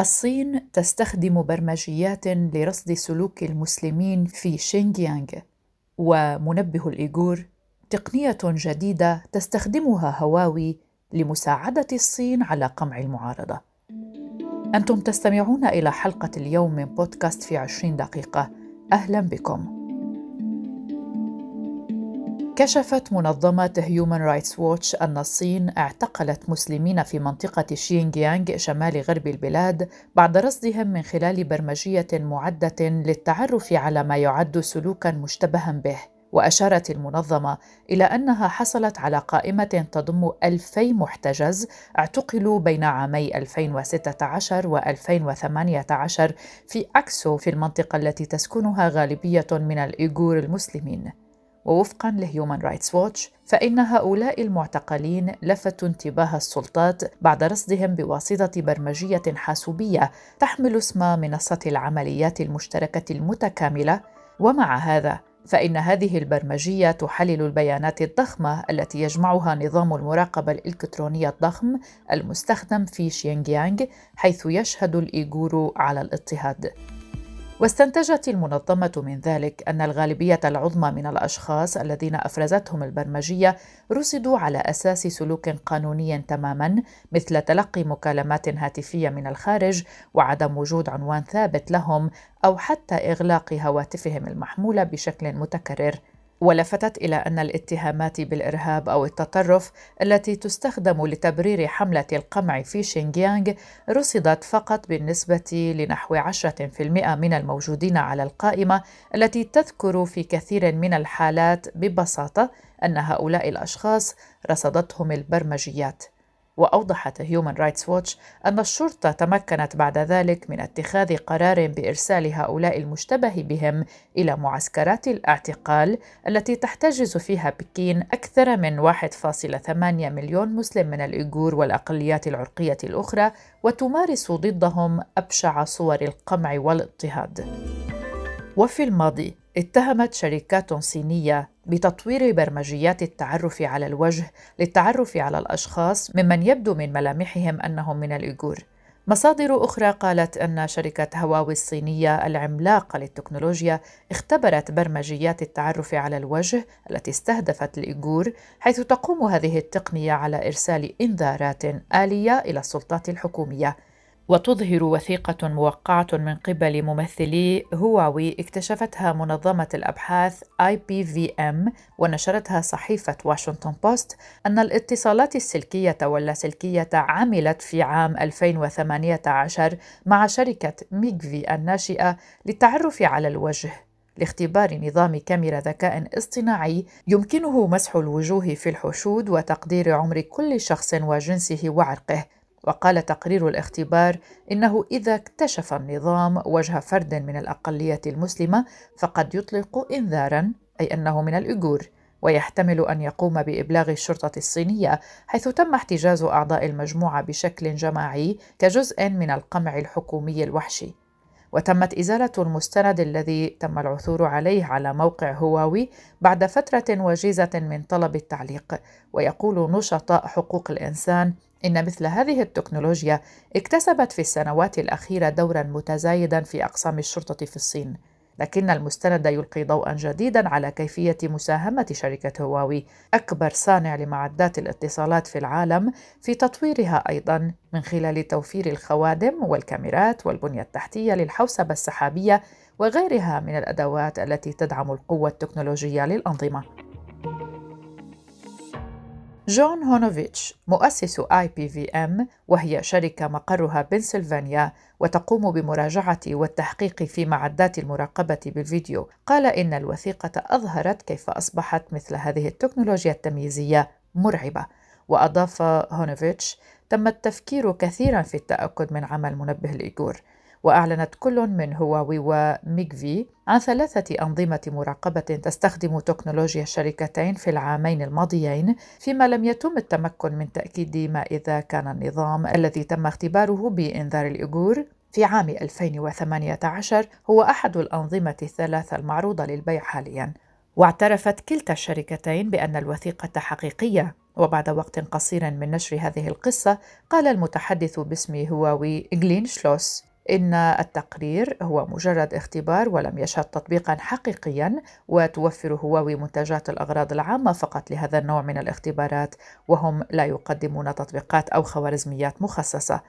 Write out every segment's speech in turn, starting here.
الصين تستخدم برمجيات لرصد سلوك المسلمين في شينجيانغ ومنهم الإيغور تقنية جديدة تستخدمها هواوي لمساعدة الصين على قمع المعارضة. أنتم تستمعون إلى حلقة اليوم من بودكاست في عشرين دقيقة. أهلا بكم. كشفت منظمة هيومن رايتس ووتش أن الصين اعتقلت مسلمين في منطقة شينجيانغ شمال غرب البلاد بعد رصدهم من خلال برمجية معدة للتعرف على ما يعد سلوكا مشتبها به. وأشارت المنظمة إلى أنها حصلت على قائمة تضم ألفي محتجز اعتقلوا بين عامي 2016 و 2018 في أكسو في المنطقة التي تسكنها غالبية من الإيغور المسلمين. ووفقا لهيومن رايتس ووتش فإن هؤلاء المعتقلين لفتوا انتباه السلطات بعد رصدهم بواسطة برمجية حاسوبية تحمل اسم منصة العمليات المشتركة المتكاملة ومع هذا فإن هذه البرمجية تحلل البيانات الضخمة التي يجمعها نظام المراقبة الإلكترونية الضخم المستخدم في شينجيانغ حيث يشهد الإيغور على الاضطهاد. واستنتجت المنظمة من ذلك أن الغالبية العظمى من الأشخاص الذين أفرزتهم البرمجية رصدوا على أساس سلوك قانوني تماما مثل تلقي مكالمات هاتفية من الخارج وعدم وجود عنوان ثابت لهم أو حتى إغلاق هواتفهم المحمولة بشكل متكرر. ولفتت إلى أن الاتهامات بالإرهاب أو التطرف التي تستخدم لتبرير حملة القمع في شينجيانغ رصدت فقط بالنسبة لنحو 10% من الموجودين على القائمة التي تذكر في كثير من الحالات ببساطة أن هؤلاء الأشخاص رصدتهم البرمجيات. وأوضحت هيومن رايتس ووتش أن الشرطة تمكنت بعد ذلك من اتخاذ قرار بإرسال هؤلاء المشتبه بهم إلى معسكرات الاعتقال التي تحتجز فيها بكين أكثر من 1.8 مليون مسلم من الإيغور والأقليات العرقية الأخرى وتمارس ضدهم أبشع صور القمع والإضطهاد. وفي الماضي اتهمت شركات صينية بتطوير برمجيات التعرف على الوجه للتعرف على الأشخاص ممن يبدو من ملامحهم أنهم من الإيغور. مصادر أخرى قالت أن شركة هواوي الصينية العملاقة للتكنولوجيا اختبرت برمجيات التعرف على الوجه التي استهدفت الإيغور حيث تقوم هذه التقنية على إرسال إنذارات آلية إلى السلطات الحكومية. وتظهر وثيقة موقعة من قبل ممثلي هواوي اكتشفتها منظمة الأبحاث IPVM ونشرتها صحيفة واشنطن بوست أن الاتصالات السلكية واللاسلكية عملت في عام 2018 مع شركة ميغفي الناشئة للتعرف على الوجه. لاختبار نظام كاميرا ذكاء اصطناعي يمكنه مسح الوجوه في الحشود وتقدير عمر كل شخص وجنسه وعرقه. وقال تقرير الاختبار إنه إذا اكتشف النظام وجه فرد من الأقلية المسلمة فقد يطلق إنذارا أي أنه من الأيغور ويحتمل أن يقوم بإبلاغ الشرطة الصينية حيث تم احتجاز أعضاء المجموعة بشكل جماعي كجزء من القمع الحكومي الوحشي. وتمت إزالة المستند الذي تم العثور عليه على موقع هواوي بعد فترة وجيزة من طلب التعليق. ويقول نشطاء حقوق الإنسان إن مثل هذه التكنولوجيا اكتسبت في السنوات الأخيرة دورا متزايدا في أقسام الشرطة في الصين. لكن المستند يلقي ضوءا جديدا على كيفية مساهمة شركة هواوي. أكبر صانع لمعدات الاتصالات في العالم في تطويرها أيضا من خلال توفير الخوادم والكاميرات والبنية التحتية للحوسبة السحابية وغيرها من الأدوات التي تدعم القوة التكنولوجية للأنظمة. جون هونوفيتش مؤسس IPVM وهي شركة مقرها بنسلفانيا وتقوم بمراجعة والتحقيق في معدات المراقبة بالفيديو. قال إن الوثيقة أظهرت كيف أصبحت مثل هذه التكنولوجيا التمييزية مرعبة. وأضاف هونوفيتش تم التفكير كثيرا في التأكد من عمل منبه الايغور وأعلنت كل من هواوي و Megvii عن ثلاثة أنظمة مراقبة تستخدم تكنولوجيا الشركتين في العامين الماضيين فيما لم يتم التمكن من تأكيد ما إذا كان النظام الذي تم اختباره بإنذار الإيغور في عام 2018 هو أحد الأنظمة الثلاثة المعروضة للبيع حالياً. واعترفت كلتا الشركتين بأن الوثيقة حقيقية. وبعد وقت قصير من نشر هذه القصة قال المتحدث باسم هواوي جلين شلوس. إن التقرير هو مجرد اختبار ولم يشهد تطبيقا حقيقيا وتوفر هواوي منتجات الأغراض العامة فقط لهذا النوع من الاختبارات وهم لا يقدمون تطبيقات أو خوارزميات مخصصة.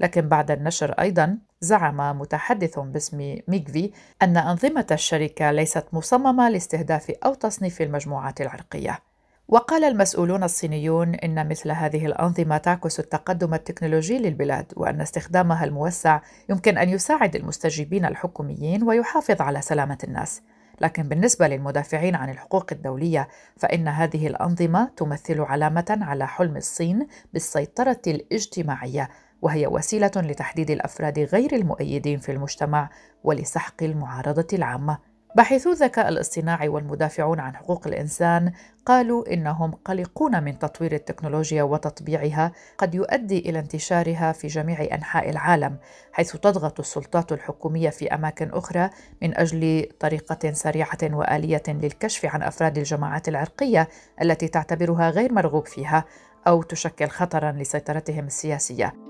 لكن بعد النشر أيضا زعم متحدث باسم ميغفي أن أنظمة الشركة ليست مصممة لاستهداف أو تصنيف المجموعات العرقية. وقال المسؤولون الصينيون إن مثل هذه الأنظمة تعكس التقدم التكنولوجي للبلاد وأن استخدامها الموسع يمكن أن يساعد المستجيبين الحكوميين ويحافظ على سلامة الناس. لكن بالنسبة للمدافعين عن الحقوق الدولية فإن هذه الأنظمة تمثل علامة على حلم الصين بالسيطرة الاجتماعية وهي وسيلة لتحديد الأفراد غير المؤيدين في المجتمع ولسحق المعارضة العامة. باحثو الذكاء الاصطناعي والمدافعون عن حقوق الإنسان قالوا إنهم قلقون من تطوير التكنولوجيا وتطبيعها قد يؤدي إلى انتشارها في جميع أنحاء العالم حيث تضغط السلطات الحكومية في أماكن أخرى من أجل طريقة سريعة وآلية للكشف عن أفراد الجماعات العرقية التي تعتبرها غير مرغوب فيها أو تشكل خطرا لسيطرتهم السياسية.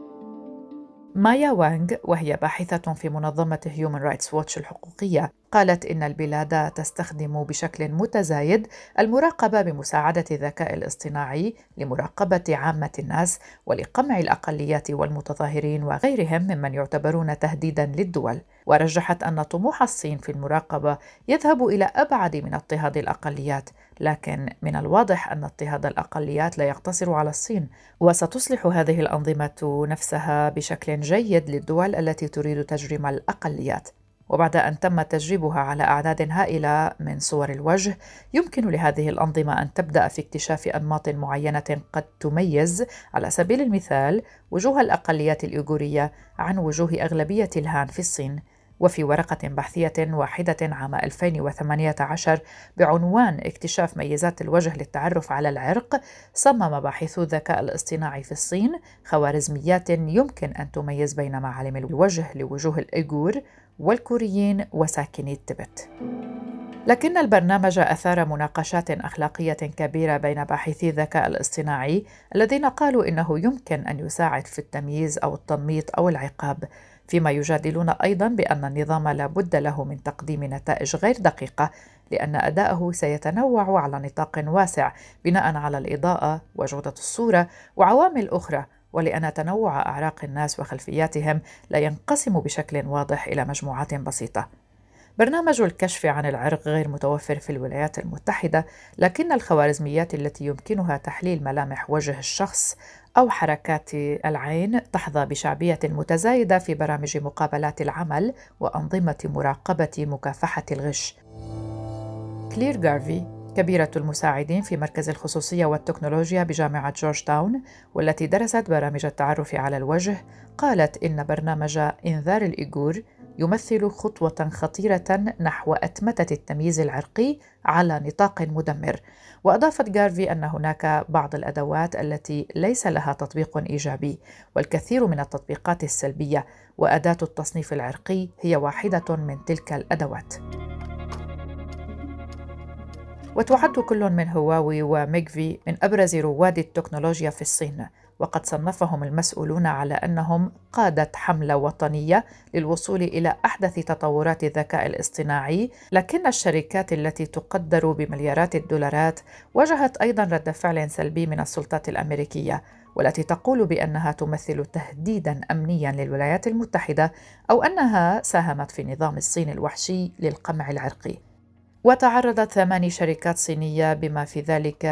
مايا وانغ وهي باحثة في منظمة هيومن رايتس ووتش الحقوقية قالت إن البلاد تستخدم بشكل متزايد المراقبة بمساعدة الذكاء الاصطناعي لمراقبة عامة الناس ولقمع الأقليات والمتظاهرين وغيرهم ممن يعتبرون تهديدا للدول. ورجحت أن طموح الصين في المراقبة يذهب إلى أبعد من اضطهاد الأقليات لكن من الواضح أن اضطهاد الأقليات لا يقتصر على الصين وستصلح هذه الأنظمة نفسها بشكل جيد للدول التي تريد تجريم الأقليات. وبعد أن تم تجريبها على أعداد هائلة من صور الوجه يمكن لهذه الأنظمة أن تبدأ في اكتشاف أنماط معينة قد تميز على سبيل المثال وجوه الأقليات الإيغورية عن وجوه أغلبية الهان في الصين. وفي ورقة بحثية واحدة عام 2018 بعنوان اكتشاف ميزات الوجه للتعرف على العرق صمم باحثو الذكاء الاصطناعي في الصين خوارزميات يمكن أن تميز بين معالم الوجه لوجوه الإيغور والكوريين وساكني التبت. لكن البرنامج أثار مناقشات أخلاقية كبيرة بين باحثي الذكاء الاصطناعي الذين قالوا إنه يمكن أن يساعد في التمييز أو التنميط أو العقاب. فيما يجادلون أيضا بأن النظام لا بد له من تقديم نتائج غير دقيقة لأن اداءه سيتنوع على نطاق واسع بناء على الإضاءة وجودة الصورة وعوامل أخرى ولأن تنوع أعراق الناس وخلفياتهم لا ينقسم بشكل واضح إلى مجموعات بسيطة. برنامج الكشف عن العرق غير متوفر في الولايات المتحدة، لكن الخوارزميات التي يمكنها تحليل ملامح وجه الشخص أو حركات العين تحظى بشعبية متزايدة في برامج مقابلات العمل وأنظمة مراقبة مكافحة الغش. كلير جارفي كبيرة المساعدين في مركز الخصوصية والتكنولوجيا بجامعة جورج تاون والتي درست برامج التعرف على الوجه قالت إن برنامج إنذار الإيغور يمثل خطوة خطيرة نحو أتمتة التمييز العرقي على نطاق مدمر. وأضافت غارفي أن هناك بعض الأدوات التي ليس لها تطبيق إيجابي والكثير من التطبيقات السلبية وأداة التصنيف العرقي هي واحدة من تلك الأدوات. وتعد كل من هواوي وميغفي من أبرز رواد التكنولوجيا في الصين. وقد صنفهم المسؤولون على أنهم قادة حملة وطنية للوصول إلى أحدث تطورات الذكاء الاصطناعي لكن الشركات التي تقدر بمليارات الدولارات واجهت أيضا رد فعل سلبي من السلطات الأمريكية والتي تقول بأنها تمثل تهديدا امنيا للولايات المتحدة أو أنها ساهمت في نظام الصين الوحشي للقمع العرقي. وتعرضت ثماني شركات صينية بما في ذلك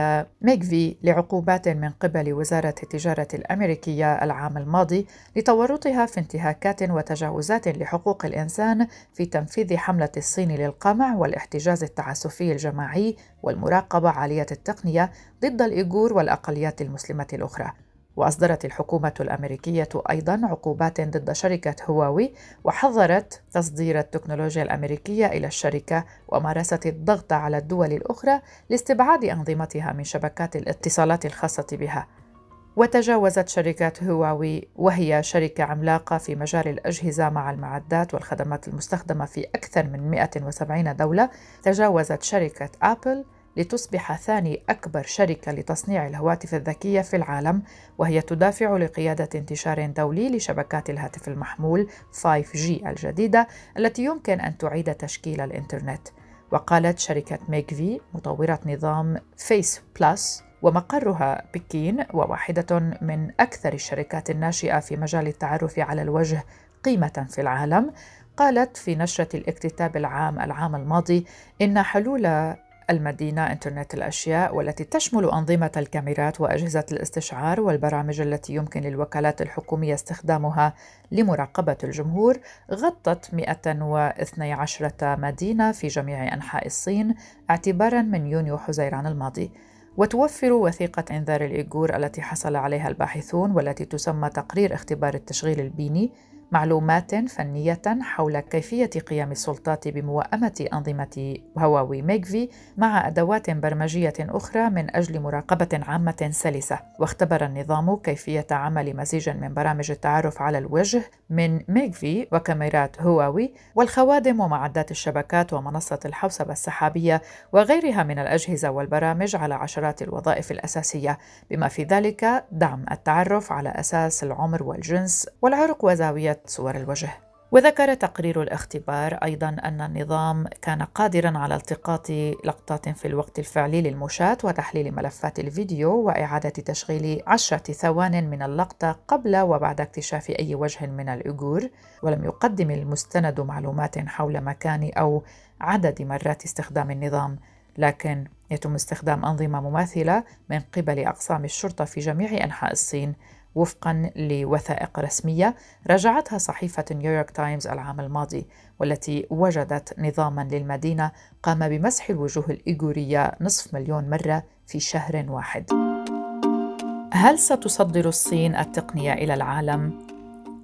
ميغفي لعقوبات من قبل وزارة التجارة الأمريكية العام الماضي لتورطها في انتهاكات وتجاوزات لحقوق الإنسان في تنفيذ حملة الصين للقمع والاحتجاز التعسفي الجماعي والمراقبة عالية التقنية ضد الإيغور والأقليات المسلمة الأخرى. وأصدرت الحكومة الأمريكية أيضا عقوبات ضد شركة هواوي وحظرت تصدير التكنولوجيا الأمريكية إلى الشركة ومارست الضغط على الدول الأخرى لاستبعاد أنظمتها من شبكات الاتصالات الخاصة بها. وتجاوزت شركة هواوي وهي شركة عملاقة في مجال الأجهزة مع المعدات والخدمات المستخدمة في أكثر من 170 دولة. تجاوزت شركة أبل لتصبح ثاني أكبر شركة لتصنيع الهواتف الذكية في العالم وهي تدافع لقيادة انتشار دولي لشبكات الهاتف المحمول 5G الجديدة التي يمكن أن تعيد تشكيل الإنترنت. وقالت شركة Megvii مطورة نظام Face Plus ومقرها بكين وواحدة من أكثر الشركات الناشئة في مجال التعرف على الوجه قيمة في العالم. قالت في نشرة الاكتتاب العام العام الماضي إن حلول المدينة إنترنت الأشياء والتي تشمل أنظمة الكاميرات وأجهزة الاستشعار والبرامج التي يمكن للوكالات الحكومية استخدامها لمراقبة الجمهور غطت 112 مدينة في جميع أنحاء الصين اعتبارا من يونيو حزيران الماضي. وتوفر وثيقة إنذار الإيغور التي حصل عليها الباحثون والتي تسمى تقرير اختبار التشغيل البيني. معلومات فنية حول كيفية قيام السلطات بموائمة أنظمة هواوي ميغفي مع أدوات برمجية أخرى من أجل مراقبة عامة سلسة، واختبر النظام كيفية عمل مزيج من برامج التعرف على الوجه من ميغفي وكاميرات هواوي والخوادم ومعدات الشبكات ومنصة الحوسبة السحابية وغيرها من الأجهزة والبرامج على عشرات الوظائف الأساسية، بما في ذلك دعم التعرف على أساس العمر والجنس والعرق وزاوية صور الوجه. وذكر تقرير الاختبار أيضا أن النظام كان قادرا على التقاط لقطات في الوقت الفعلي للمشاة وتحليل ملفات الفيديو وإعادة تشغيل عشرة ثوان من اللقطة قبل وبعد اكتشاف أي وجه من الأجور ولم يقدم المستند معلومات حول مكان أو عدد مرات استخدام النظام. لكن يتم استخدام أنظمة مماثلة من قبل أقسام الشرطة في جميع أنحاء الصين. وفقا لوثائق رسمية راجعتها صحيفة نيويورك تايمز العام الماضي والتي وجدت نظاما للمدينة قام بمسح الوجوه الإيغورية نصف مليون مرة في شهر واحد. هل ستصدر الصين التقنية إلى العالم؟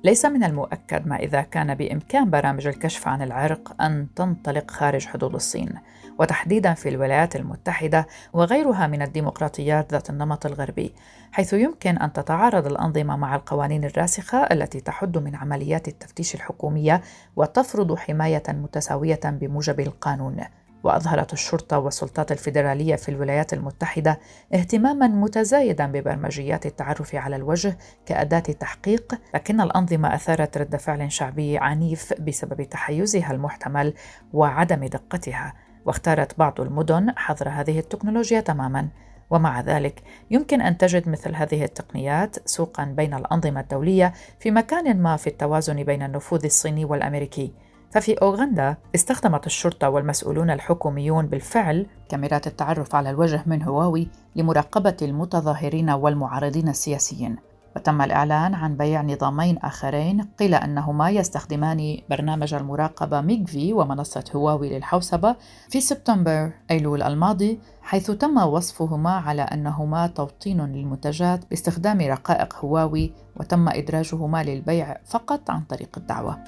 ليس من المؤكد ما إذا كان بإمكان برامج الكشف عن العرق أن تنطلق خارج حدود الصين. وتحديدا في الولايات المتحدة وغيرها من الديمقراطيات ذات النمط الغربي حيث يمكن أن تتعارض الأنظمة مع القوانين الراسخة التي تحد من عمليات التفتيش الحكومية وتفرض حماية متساوية بموجب القانون وأظهرت الشرطة والسلطات الفيدرالية في الولايات المتحدة اهتماما متزايدا ببرمجيات التعرف على الوجه كأداة تحقيق لكن الأنظمة أثارت رد فعل شعبي عنيف بسبب تحيزها المحتمل وعدم دقتها واختارت بعض المدن حظر هذه التكنولوجيا تماما. ومع ذلك يمكن أن تجد مثل هذه التقنيات سوقا بين الأنظمة الدولية في مكان ما في التوازن بين النفوذ الصيني والأمريكي. ففي أوغندا استخدمت الشرطة والمسؤولون الحكوميون بالفعل كاميرات التعرف على الوجه من هواوي لمراقبة المتظاهرين والمعارضين السياسيين. وتم الإعلان عن بيع نظامين آخرين قيل أنهما يستخدمان برنامج المراقبة ميغفي ومنصة هواوي للحوسبة في سبتمبر أيلول الماضي حيث تم وصفهما على أنهما توطين للمنتجات باستخدام رقائق هواوي وتم إدراجهما للبيع فقط عن طريق الدعوة.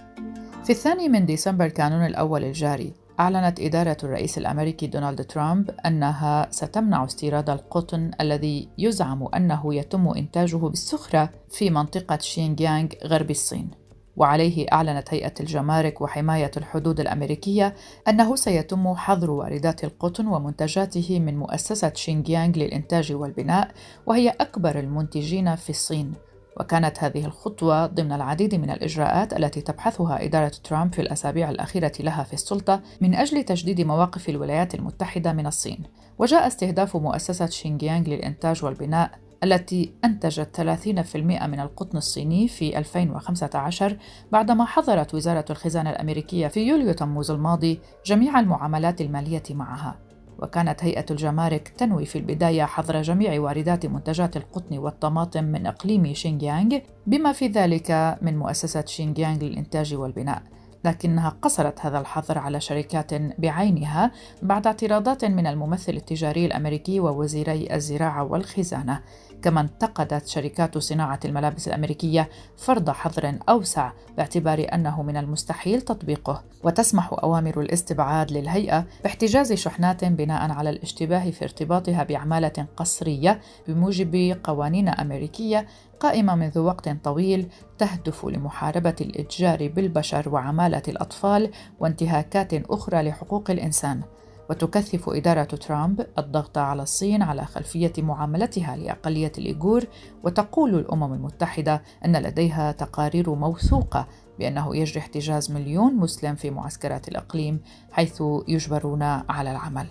في الثاني من ديسمبر كانون الأول الجاري أعلنت إدارة الرئيس الأمريكي دونالد ترامب أنها ستمنع استيراد القطن الذي يزعم أنه يتم إنتاجه بالسخرة في منطقة شينجيانغ غرب الصين. وعليه أعلنت هيئة الجمارك وحماية الحدود الأمريكية أنه سيتم حظر واردات القطن ومنتجاته من مؤسسة شينجيانغ للإنتاج والبناء وهي أكبر المنتجين في الصين وكانت هذه الخطوة ضمن العديد من الإجراءات التي تبحثها إدارة ترامب في الأسابيع الأخيرة لها في السلطة من أجل تجديد مواقف الولايات المتحدة من الصين. وجاء استهداف مؤسسة شينجيانغ للإنتاج والبناء التي أنتجت 30% من القطن الصيني في 2015 بعدما حظرت وزارة الخزانة الأمريكية في يوليو تموز الماضي جميع المعاملات المالية معها. وكانت هيئة الجمارك تنوي في البداية حظر جميع واردات منتجات القطن والطماطم من إقليم شينجيانغ بما في ذلك من مؤسسة شينجيانغ للإنتاج والبناء. لكنها قصرت هذا الحظر على شركات بعينها بعد اعتراضات من الممثل التجاري الأمريكي ووزيري الزراعة والخزانة. كما انتقدت شركات صناعة الملابس الأمريكية فرض حظر أوسع باعتبار أنه من المستحيل تطبيقه وتسمح أوامر الاستبعاد للهيئة باحتجاز شحنات بناء على الاشتباه في ارتباطها بعمالة قسرية بموجب قوانين أمريكية قائمة منذ وقت طويل تهدف لمحاربة الإتجار بالبشر وعمالة الأطفال وانتهاكات أخرى لحقوق الإنسان. وتكثف إدارة ترامب الضغط على الصين على خلفية معاملتها لأقلية الإيغور وتقول الأمم المتحدة أن لديها تقارير موثوقة بأنه يجري احتجاز مليون مسلم في معسكرات الإقليم حيث يجبرون على العمل.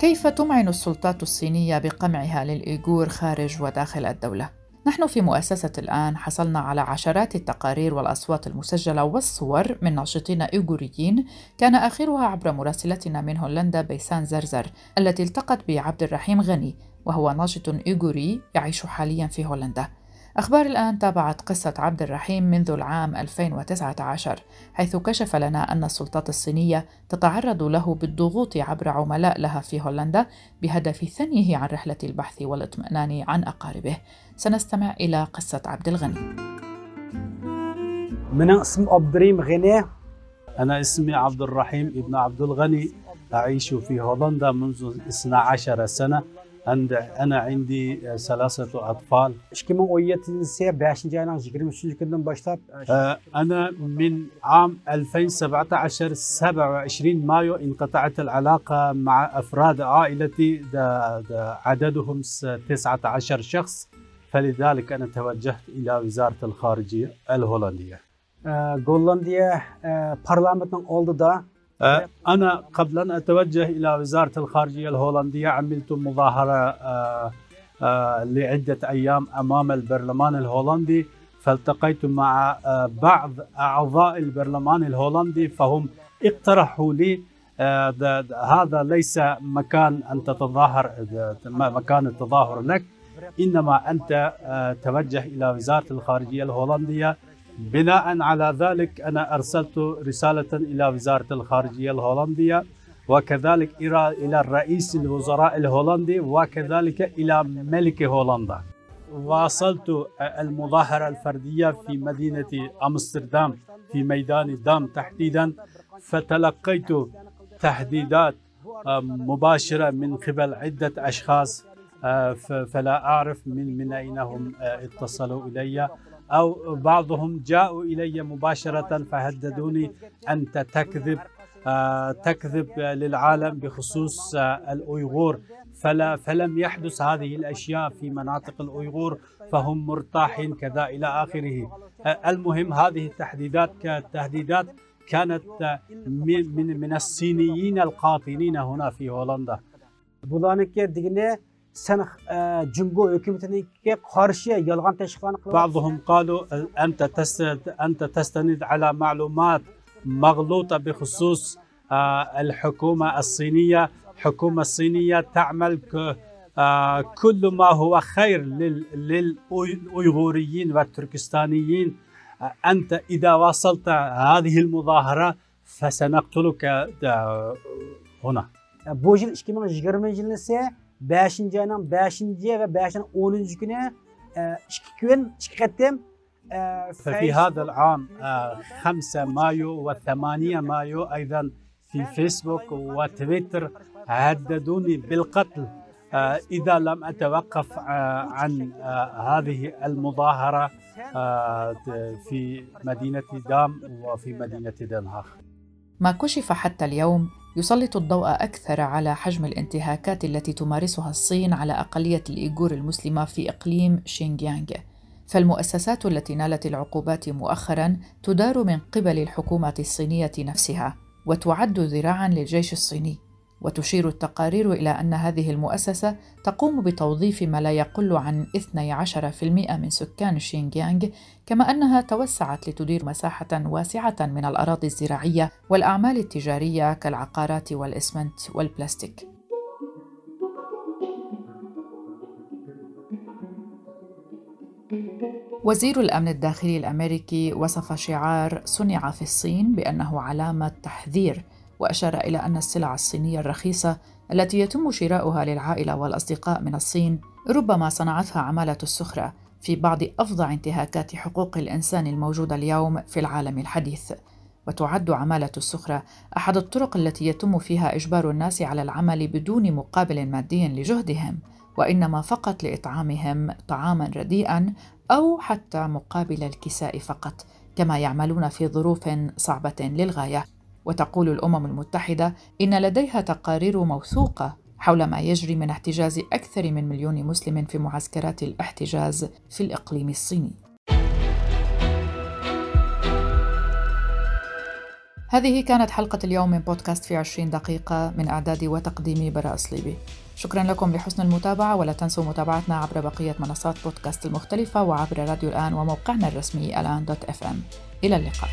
كيف تمعن السلطات الصينية بقمعها للإيغور خارج وداخل الدولة؟ نحن في مؤسسة الآن حصلنا على عشرات التقارير والأصوات المسجلة والصور من ناشطين إيغوريين كان آخرها عبر مراسلتنا من هولندا بيسان زرزر التي التقت بعبد الرحيم غني وهو ناشط إيغوري يعيش حاليا في هولندا. أخبار الآن تابعت قصة عبد الرحيم منذ العام 2019 حيث كشف لنا أن السلطات الصينية تتعرض له بالضغوط عبر عملاء لها في هولندا بهدف ثنيه عن رحلة البحث والاطمئنان عن أقاربه. سنستمع إلى قصة عبد الغني. من اسم عبد الرحيم غني أنا اسمي عبد الرحيم ابن عبد الغني أعيش في هولندا منذ 12 سنة. عند أنا عندي ثلاثة أطفال 2017 yılı 5. ayının 23. günden başlap أنا من عام 2017 27 مايو انقطعت العلاقة مع أفراد عائلتي دا دا عددهم 19 شخص فلذلك أنا توجهت إلى وزارة الخارجية الهولندية Gollandiya parlamentinin oldu da أنا قبل أن أتوجه إلى وزارة الخارجية الهولندية عملت مظاهرة لعدة أيام أمام البرلمان الهولندي فالتقيت مع بعض أعضاء البرلمان الهولندي فهم اقترحوا لي هذا ليس مكان أن تتظاهر مكان التظاهر لك إنما أنت توجه إلى وزارة الخارجية الهولندية بناء على ذلك أنا أرسلت رسالة إلى وزارة الخارجية الهولندية وكذلك إلى الرئيس الوزراء الهولندي وكذلك إلى ملك هولندا. واصلت المظاهرة الفردية في مدينة أمستردام في ميدان دام تحديدا فتلقيت تهديدات مباشرة من قبل عدة أشخاص فلا أعرف من من أين هم اتصلوا إلي. أو بعضهم جاءوا إلي مباشرة فهددوني أنت تكذب تكذب للعالم بخصوص الأيغور فلا فلم يحدث هذه الأشياء في مناطق الأيغور فهم مرتاحين كذا إلى آخره المهم هذه التحديدات تهديدات كانت من من الصينيين القاطنين هنا في هولندا. Yerdiğine sen جنجو hükümetine karşı yalan teşkilan بعضهم قالوا أنت تستند أنت تستند على معلومات مغلوطة بخصوص الحكومة الصينية. الحكومة الصينية تعمل كل ما هو خير للأيغوريين والتركستانيين. أنت إذا واصلت هذه المظاهرة فسنقتلك هنا. Bu yıl 2020 yılı ise 5. ayının 5. ve 5. 10. günü iki gün iki قدم ففي هذا العام 5 مايو و8 مايو أيضا في فيسبوك وتويتر هددوني بالقتل اذا لم اتوقف عن هذه المظاهره في مدينه دام وفي مدينه دنهاخ ما كشف حتى اليوم يسلط الضوء أكثر على حجم الانتهاكات التي تمارسها الصين على أقلية الإيغور المسلمة في إقليم شينجيانغ فالمؤسسات التي نالت العقوبات مؤخرا تدار من قبل الحكومة الصينية نفسها وتعد ذراعا للجيش الصيني. وتشير التقارير إلى أن هذه المؤسسة تقوم بتوظيف ما لا يقل عن 12% من سكان شينجيانغ كما أنها توسعت لتدير مساحة واسعة من الأراضي الزراعية والأعمال التجارية كالعقارات والإسمنت والبلاستيك. وزير الأمن الداخلي الأمريكي وصف شعار صنع في الصين بأنه علامة تحذير وأشار إلى أن السلع الصينية الرخيصة التي يتم شراؤها للعائلة والأصدقاء من الصين ربما صنعتها عمالة السخرة في بعض أفظع انتهاكات حقوق الإنسان الموجوده اليوم في العالم الحديث. وتعد عمالة السخرة أحد الطرق التي يتم فيها إجبار الناس على العمل بدون مقابل مادي لجهدهم وإنما فقط لإطعامهم طعاما رديئا أو حتى مقابل الكساء فقط كما يعملون في ظروف صعبة للغاية. وتقول الأمم المتحدة إن لديها تقارير موثوقة حول ما يجري من احتجاز أكثر من مليون مسلم في معسكرات الاحتجاز في الإقليم الصيني. هذه كانت حلقة اليوم من بودكاست في 20 دقيقة من إعدادي وتقديمي براء صليبي شكرا لكم لحسن المتابعة ولا تنسوا متابعتنا عبر بقية منصات بودكاست المختلفة وعبر راديو الآن وموقعنا الرسمي الآن دوت إف إم. إلى اللقاء.